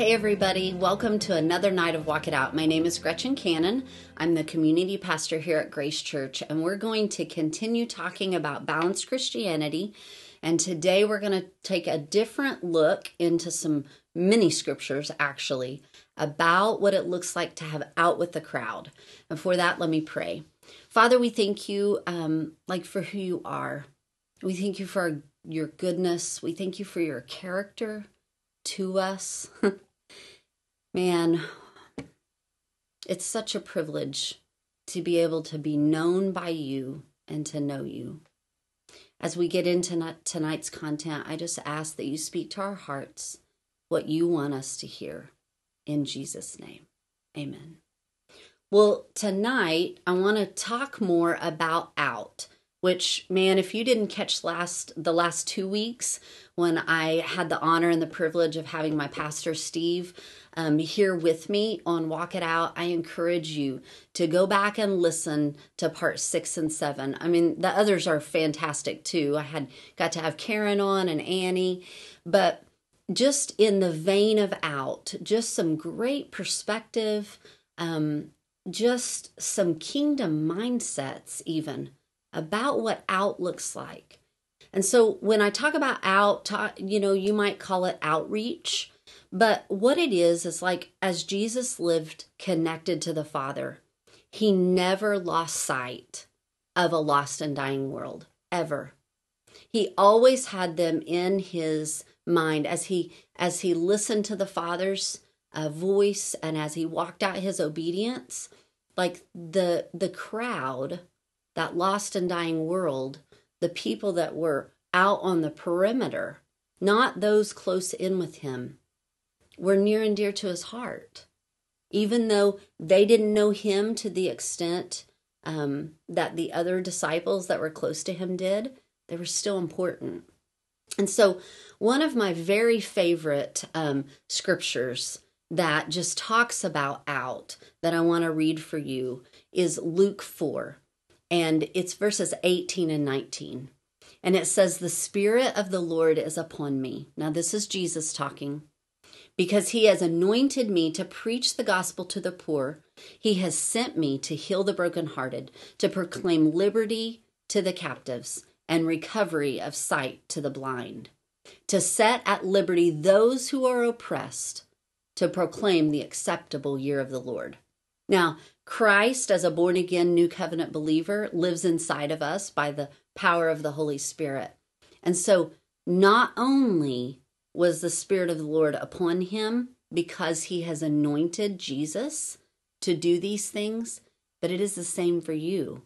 Hey, everybody, welcome to another night of Walk It Out. My name is Gretchen Cannon. I'm the community pastor here at Grace Church, and we're going to continue talking about balanced Christianity. And today we're going to take a different look into some mini scriptures, actually, about what it looks like to have out with the crowd. And for that, let me pray. Father, we thank you, um, like for who you are. We thank you for your goodness. We thank you for your character to us. Man, it's such a privilege to be able to be known by you and to know you. As we get into tonight's content, I just ask that you speak to our hearts what you want us to hear. In Jesus' name, amen. Well, tonight I want to talk more about out which man if you didn't catch last the last 2 weeks when I had the honor and the privilege of having my pastor Steve um, here with me on Walk It Out, I encourage you to go back and listen to part six and seven. I mean, the others are fantastic too. I had got to have Karen on and Annie, but just in the vein of out, just some great perspective, um, just some kingdom mindsets, even about what out looks like. And so when I talk about out, talk, you know, you might call it outreach, but what it is is like as Jesus lived connected to the Father, he never lost sight of a lost and dying world, ever. He always had them in his mind as he as he listened to the Father's uh, voice and as he walked out his obedience, like the the crowd that lost and dying world, the people that were out on the perimeter, not those close in with him, were near and dear to his heart. Even though they didn't know him to the extent um, that the other disciples that were close to him did, they were still important. And so, one of my very favorite um, scriptures that just talks about out that I want to read for you is Luke 4 and it's verses 18 and 19. And it says, The Spirit of the Lord is upon me. Now, this is Jesus talking. Because he has anointed me to preach the gospel to the poor, he has sent me to heal the brokenhearted, to proclaim liberty to the captives, and recovery of sight to the blind, to set at liberty those who are oppressed, to proclaim the acceptable year of the Lord. Now, Christ, as a born again new covenant believer, lives inside of us by the power of the Holy Spirit. And so, not only was the Spirit of the Lord upon him because he has anointed Jesus to do these things, but it is the same for you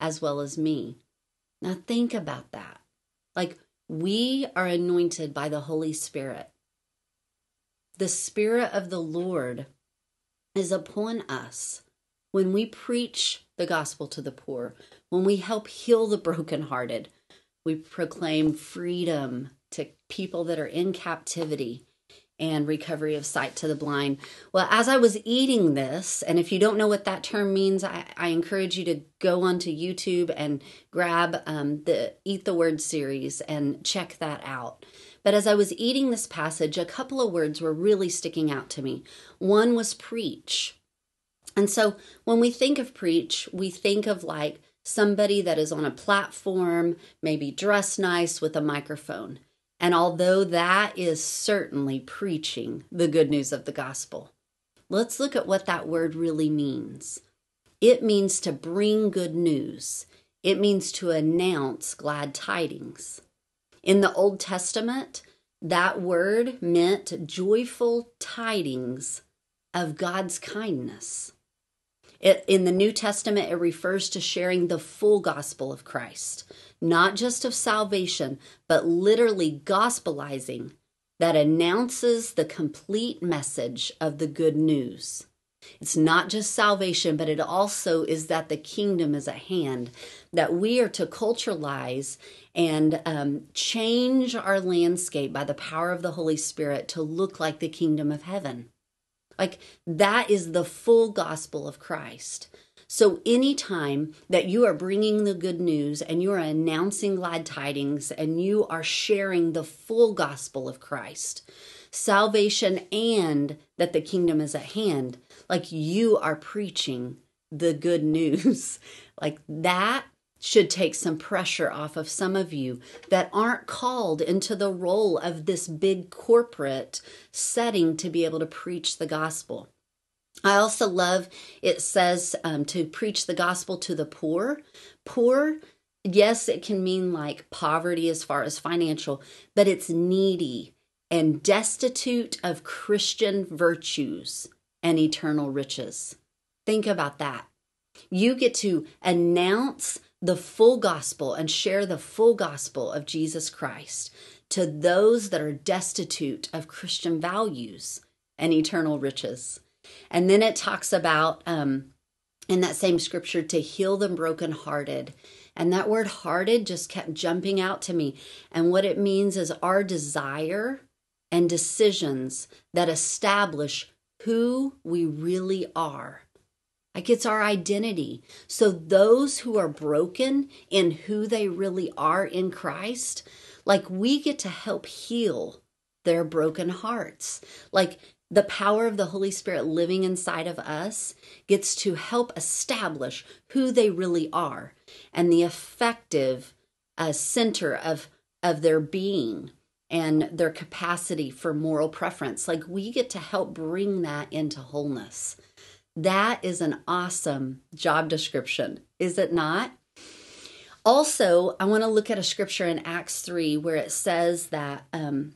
as well as me. Now, think about that. Like, we are anointed by the Holy Spirit. The Spirit of the Lord is upon us when we preach the gospel to the poor, when we help heal the brokenhearted, we proclaim freedom to people that are in captivity and recovery of sight to the blind. Well, as I was eating this, and if you don't know what that term means, I, I encourage you to go onto YouTube and grab um, the Eat the Word series and check that out. But as I was eating this passage, a couple of words were really sticking out to me. One was preach. And so when we think of preach, we think of like somebody that is on a platform, maybe dressed nice with a microphone. And although that is certainly preaching the good news of the gospel, let's look at what that word really means. It means to bring good news, it means to announce glad tidings. In the Old Testament, that word meant joyful tidings of God's kindness. It, in the New Testament, it refers to sharing the full gospel of Christ, not just of salvation, but literally gospelizing that announces the complete message of the good news. It's not just salvation, but it also is that the kingdom is at hand, that we are to culturalize and um, change our landscape by the power of the Holy Spirit to look like the kingdom of heaven. Like that is the full gospel of Christ. So, anytime that you are bringing the good news and you are announcing glad tidings and you are sharing the full gospel of Christ, salvation and that the kingdom is at hand. Like you are preaching the good news. like that should take some pressure off of some of you that aren't called into the role of this big corporate setting to be able to preach the gospel. I also love it says um, to preach the gospel to the poor. Poor, yes, it can mean like poverty as far as financial, but it's needy and destitute of Christian virtues and eternal riches. Think about that. You get to announce the full gospel and share the full gospel of Jesus Christ to those that are destitute of Christian values and eternal riches. And then it talks about um, in that same scripture to heal the brokenhearted. And that word hearted just kept jumping out to me. And what it means is our desire and decisions that establish who we really are like it's our identity. So those who are broken in who they really are in Christ, like we get to help heal their broken hearts. Like the power of the Holy Spirit living inside of us gets to help establish who they really are and the effective uh, center of of their being and their capacity for moral preference. Like we get to help bring that into wholeness. That is an awesome job description, is it not? Also, I want to look at a scripture in Acts 3 where it says that um,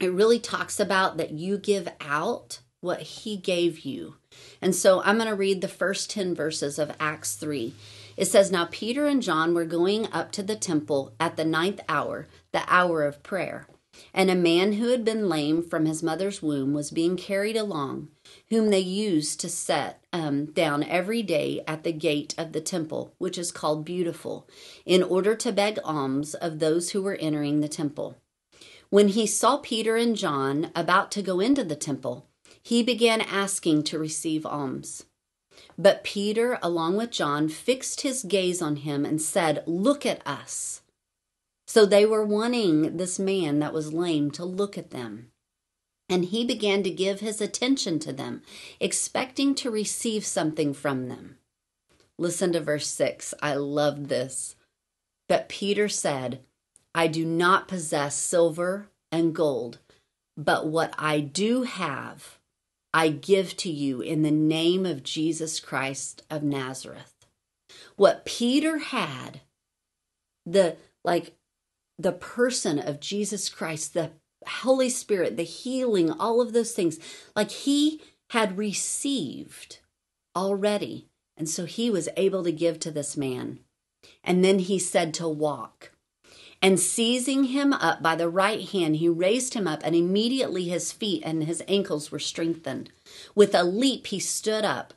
it really talks about that you give out what he gave you. And so I'm going to read the first 10 verses of Acts 3. It says, Now Peter and John were going up to the temple at the ninth hour, the hour of prayer. And a man who had been lame from his mother's womb was being carried along, whom they used to set um, down every day at the gate of the temple, which is called Beautiful, in order to beg alms of those who were entering the temple. When he saw Peter and John about to go into the temple, he began asking to receive alms. But Peter, along with John, fixed his gaze on him and said, Look at us. So they were wanting this man that was lame to look at them. And he began to give his attention to them, expecting to receive something from them. Listen to verse 6. I love this. But Peter said, I do not possess silver and gold, but what I do have, I give to you in the name of Jesus Christ of Nazareth. What Peter had, the like the person of Jesus Christ, the Holy Spirit, the healing, all of those things, like he had received already. And so he was able to give to this man. And then he said to walk. And seizing him up by the right hand, he raised him up, and immediately his feet and his ankles were strengthened. With a leap, he stood up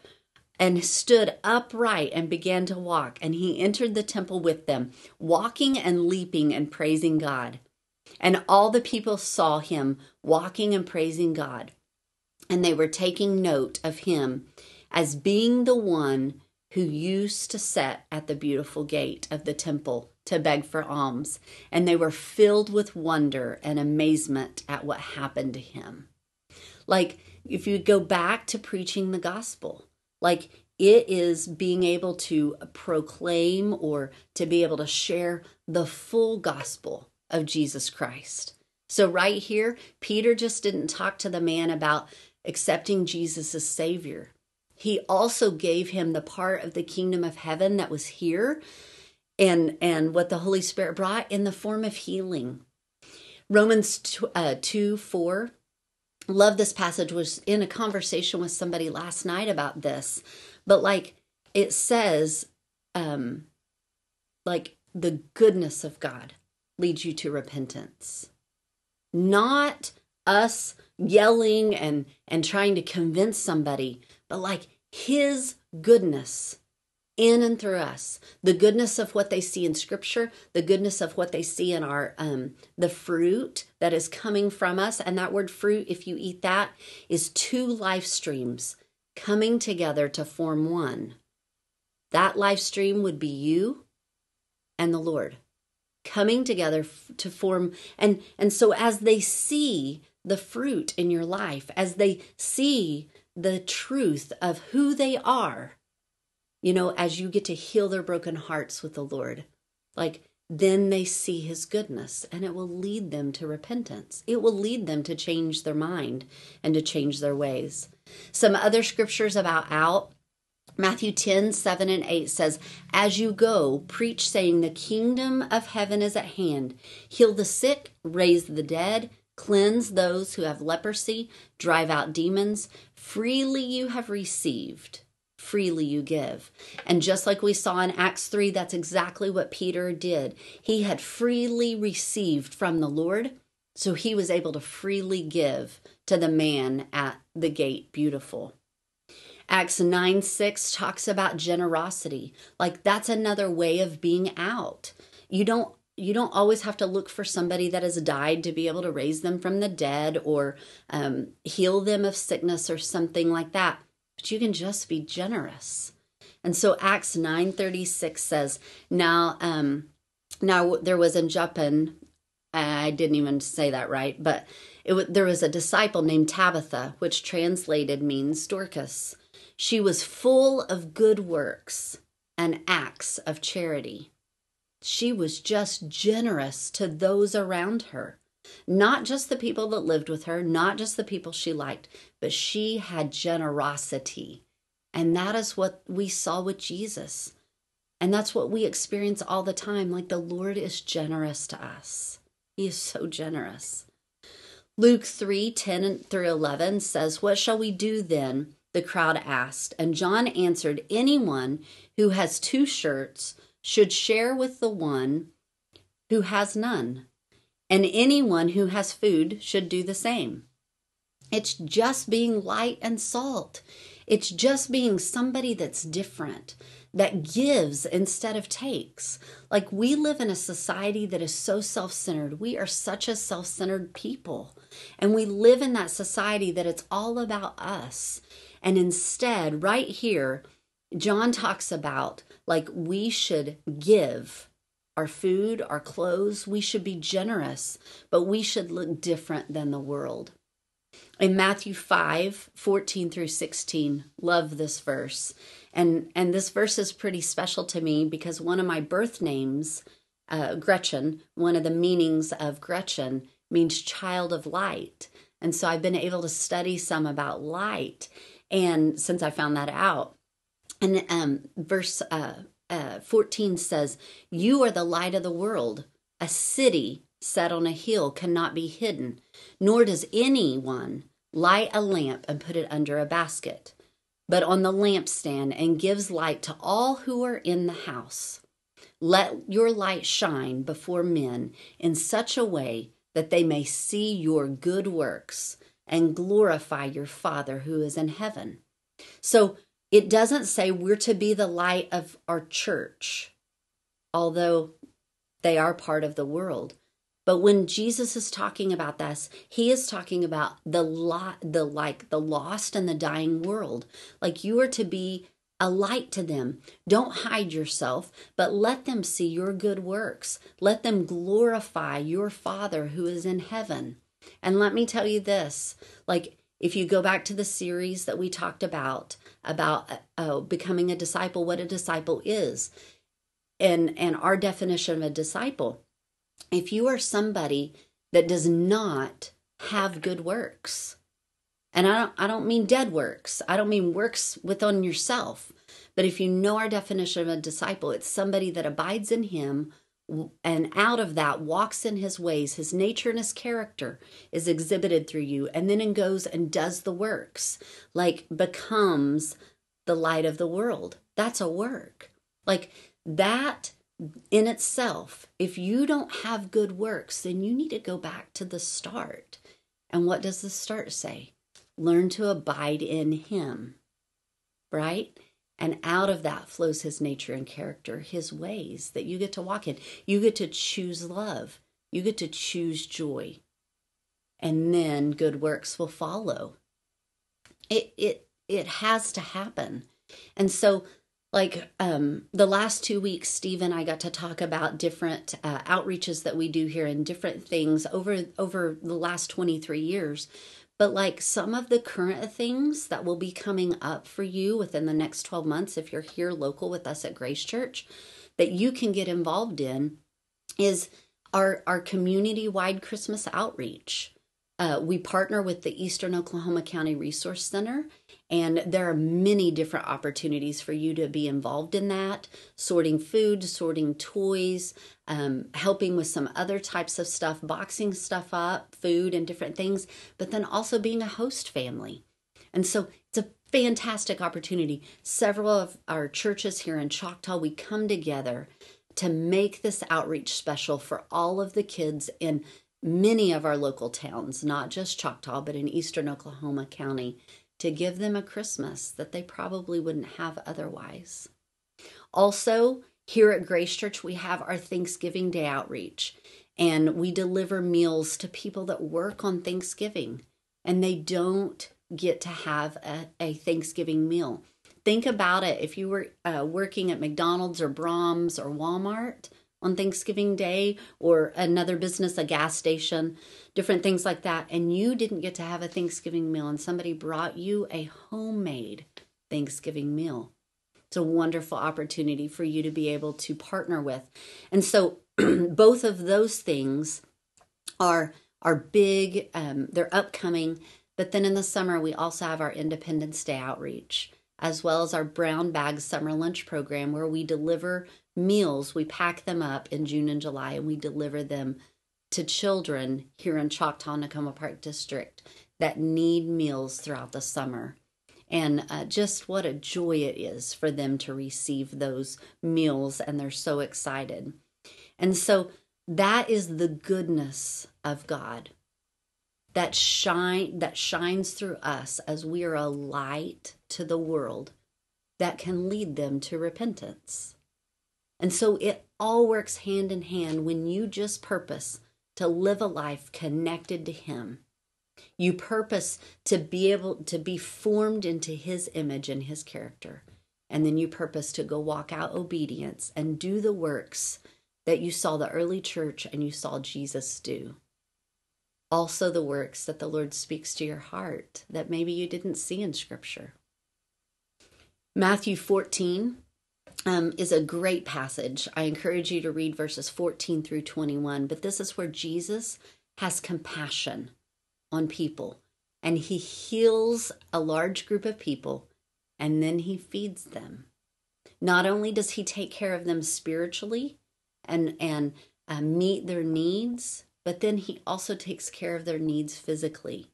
and stood upright and began to walk. And he entered the temple with them, walking and leaping and praising God. And all the people saw him walking and praising God. And they were taking note of him as being the one who used to sit at the beautiful gate of the temple to beg for alms. And they were filled with wonder and amazement at what happened to him. Like, if you go back to preaching the gospel, like it is being able to proclaim or to be able to share the full gospel of Jesus Christ. So, right here, Peter just didn't talk to the man about accepting Jesus as Savior. He also gave him the part of the kingdom of heaven that was here and, and what the Holy Spirit brought in the form of healing. Romans 2, uh, 2 4 love this passage was in a conversation with somebody last night about this but like it says um like the goodness of god leads you to repentance. Not us yelling and and trying to convince somebody but like his goodness in and through us. The goodness of what they see in scripture the goodness of what they see in our um the fruit that is coming from us. And that word fruit if you eat that is two life streams coming together to form one. That life stream would be you and the lord coming together to form and and so as they see the fruit in your life, as they see the truth of who they are, you know, as you get to heal their broken hearts with the Lord, like then they see his goodness and it will lead them to repentance. It will lead them to change their mind and to change their ways. Some other scriptures about out Matthew 10, 7 and 8 says, As you go, preach, saying, The kingdom of heaven is at hand. Heal the sick, raise the dead, cleanse those who have leprosy, drive out demons. Freely you have received, freely you give. And just like we saw in Acts 3, that's exactly what Peter did. He had freely received from the Lord, so he was able to freely give to the man at the gate. Beautiful. Acts 9 6 talks about generosity. Like that's another way of being out. You don't you don't always have to look for somebody that has died to be able to raise them from the dead or um, heal them of sickness or something like that but you can just be generous and so acts 936 says now um now there was in japan i didn't even say that right but it there was a disciple named tabitha which translated means dorcas she was full of good works and acts of charity. She was just generous to those around her. Not just the people that lived with her, not just the people she liked, but she had generosity. And that is what we saw with Jesus. And that's what we experience all the time. Like the Lord is generous to us, He is so generous. Luke 3 10 through 11 says, What shall we do then? The crowd asked, and John answered, Anyone who has two shirts should share with the one who has none, and anyone who has food should do the same. It's just being light and salt. It's just being somebody that's different, that gives instead of takes. Like we live in a society that is so self centered. We are such a self centered people. And we live in that society that it's all about us. And instead, right here, John talks about like we should give our food, our clothes, we should be generous, but we should look different than the world. In Matthew 5 14 through 16, love this verse. And, and this verse is pretty special to me because one of my birth names, uh, Gretchen, one of the meanings of Gretchen means child of light. And so I've been able to study some about light. And since I found that out, and um, verse uh, uh, 14 says, You are the light of the world. A city set on a hill cannot be hidden, nor does anyone light a lamp and put it under a basket, but on the lampstand and gives light to all who are in the house. Let your light shine before men in such a way that they may see your good works and glorify your Father who is in heaven. So it doesn't say we're to be the light of our church, although they are part of the world. But when Jesus is talking about this, he is talking about the lot, the like the lost and the dying world. Like you are to be a light to them. Don't hide yourself, but let them see your good works. Let them glorify your Father who is in heaven. And let me tell you this like, if you go back to the series that we talked about, about uh, becoming a disciple, what a disciple is, and, and our definition of a disciple, if you are somebody that does not have good works, and I don't, I don't mean dead works. I don't mean works within yourself. But if you know our definition of a disciple, it's somebody that abides in him, and out of that walks in his ways. His nature and his character is exhibited through you. And then it goes and does the works like becomes the light of the world. That's a work. Like that in itself if you don't have good works then you need to go back to the start. And what does the start say? Learn to abide in him right and out of that flows his nature and character, his ways that you get to walk in. You get to choose love, you get to choose joy. And then good works will follow. It it it has to happen. And so like um, the last two weeks, Steve and I got to talk about different uh, outreaches that we do here and different things over over the last 23 years. But like some of the current things that will be coming up for you within the next 12 months, if you're here local with us at Grace Church, that you can get involved in is our, our community wide Christmas outreach. Uh, we partner with the Eastern Oklahoma County Resource Center, and there are many different opportunities for you to be involved in that sorting food, sorting toys, um, helping with some other types of stuff, boxing stuff up, food, and different things, but then also being a host family. And so it's a fantastic opportunity. Several of our churches here in Choctaw, we come together to make this outreach special for all of the kids in many of our local towns, not just Choctaw, but in eastern Oklahoma County, to give them a Christmas that they probably wouldn't have otherwise. Also, here at Grace Church, we have our Thanksgiving Day outreach, and we deliver meals to people that work on Thanksgiving and they don't get to have a, a Thanksgiving meal think about it if you were uh, working at McDonald's or Braum's or Walmart on Thanksgiving Day or another business, a gas station, different things like that, and you didn't get to have a Thanksgiving meal and somebody brought you a homemade Thanksgiving meal. It's a wonderful opportunity for you to be able to partner with. And so both of those things are are big, um, they're upcoming. But then in the summer, we also have our Independence Day outreach as well as our brown bag summer lunch program where we deliver meals. We pack them up in June and July and we deliver them to children here in Choctaw Nicoma Park District that need meals throughout the summer. And uh, just what a joy it is for them to receive those meals, and they're so excited. And so that is the goodness of God that shine that shines through us as we are a light to the world that can lead them to repentance. And so it all works hand in hand when you just purpose to live a life connected to him. You purpose to be able to be formed into his image and his character. And then you purpose to go walk out obedience and do the works that you saw the early church and you saw Jesus do also the works that the Lord speaks to your heart that maybe you didn't see in Scripture. Matthew 14 um, is a great passage. I encourage you to read verses 14 through 21, but this is where Jesus has compassion on people and he heals a large group of people and then he feeds them. Not only does he take care of them spiritually and, and uh, meet their needs, but then He also takes care of their needs physically,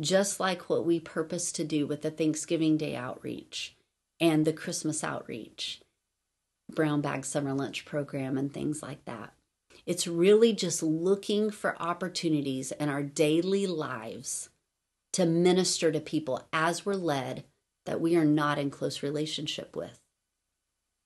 just like what we purpose to do with the Thanksgiving Day outreach and the Christmas outreach, brown bag summer lunch program, and things like that. It's really just looking for opportunities in our daily lives to minister to people as we're led that we are not in close relationship with.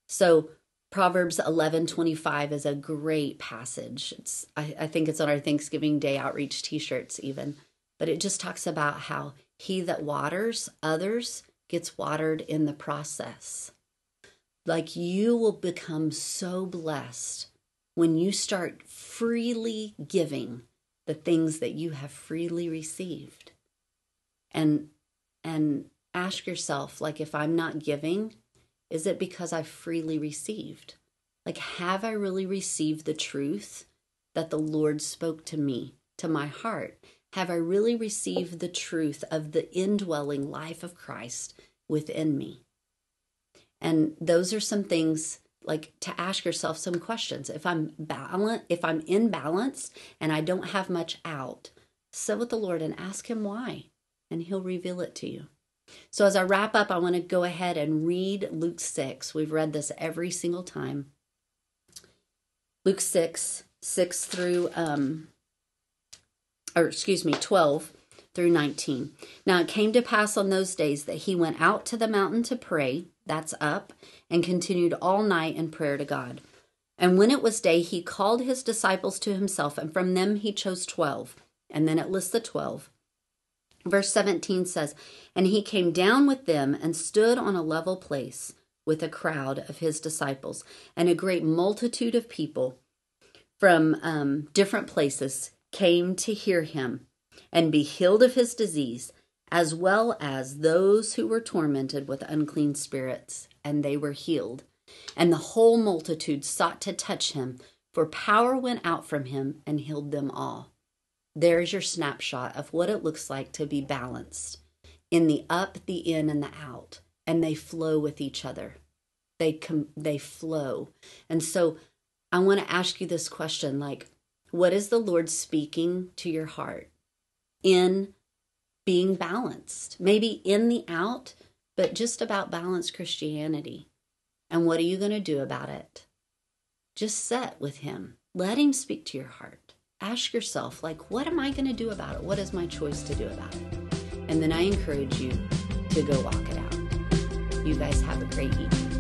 So, Proverbs 11:25 is a great passage. It's I, I think it's on our Thanksgiving Day outreach t-shirts even. But it just talks about how he that waters others gets watered in the process. Like you will become so blessed when you start freely giving the things that you have freely received. And and ask yourself like if I'm not giving, is it because I've freely received? Like, have I really received the truth that the Lord spoke to me, to my heart? Have I really received the truth of the indwelling life of Christ within me? And those are some things like to ask yourself some questions. If I'm balanced, if I'm in balance and I don't have much out, sit with the Lord and ask Him why, and He'll reveal it to you. So, as I wrap up, I want to go ahead and read Luke 6. We've read this every single time. Luke 6, 6 through, um, or excuse me, 12 through 19. Now it came to pass on those days that he went out to the mountain to pray, that's up, and continued all night in prayer to God. And when it was day, he called his disciples to himself, and from them he chose twelve. And then it lists the twelve Verse 17 says, And he came down with them and stood on a level place, with a crowd of his disciples, and a great multitude of people from um, different places came to hear him and be healed of his disease, as well as those who were tormented with unclean spirits, and they were healed. And the whole multitude sought to touch him, for power went out from him and healed them all. There's your snapshot of what it looks like to be balanced in the up, the in, and the out, and they flow with each other. They com- they flow. And so I want to ask you this question like what is the Lord speaking to your heart in being balanced? Maybe in the out, but just about balanced Christianity. And what are you going to do about it? Just set with him. Let him speak to your heart. Ask yourself like what am I going to do about it? What is my choice to do about it? And then I encourage you to go walk it out. You guys have a great evening.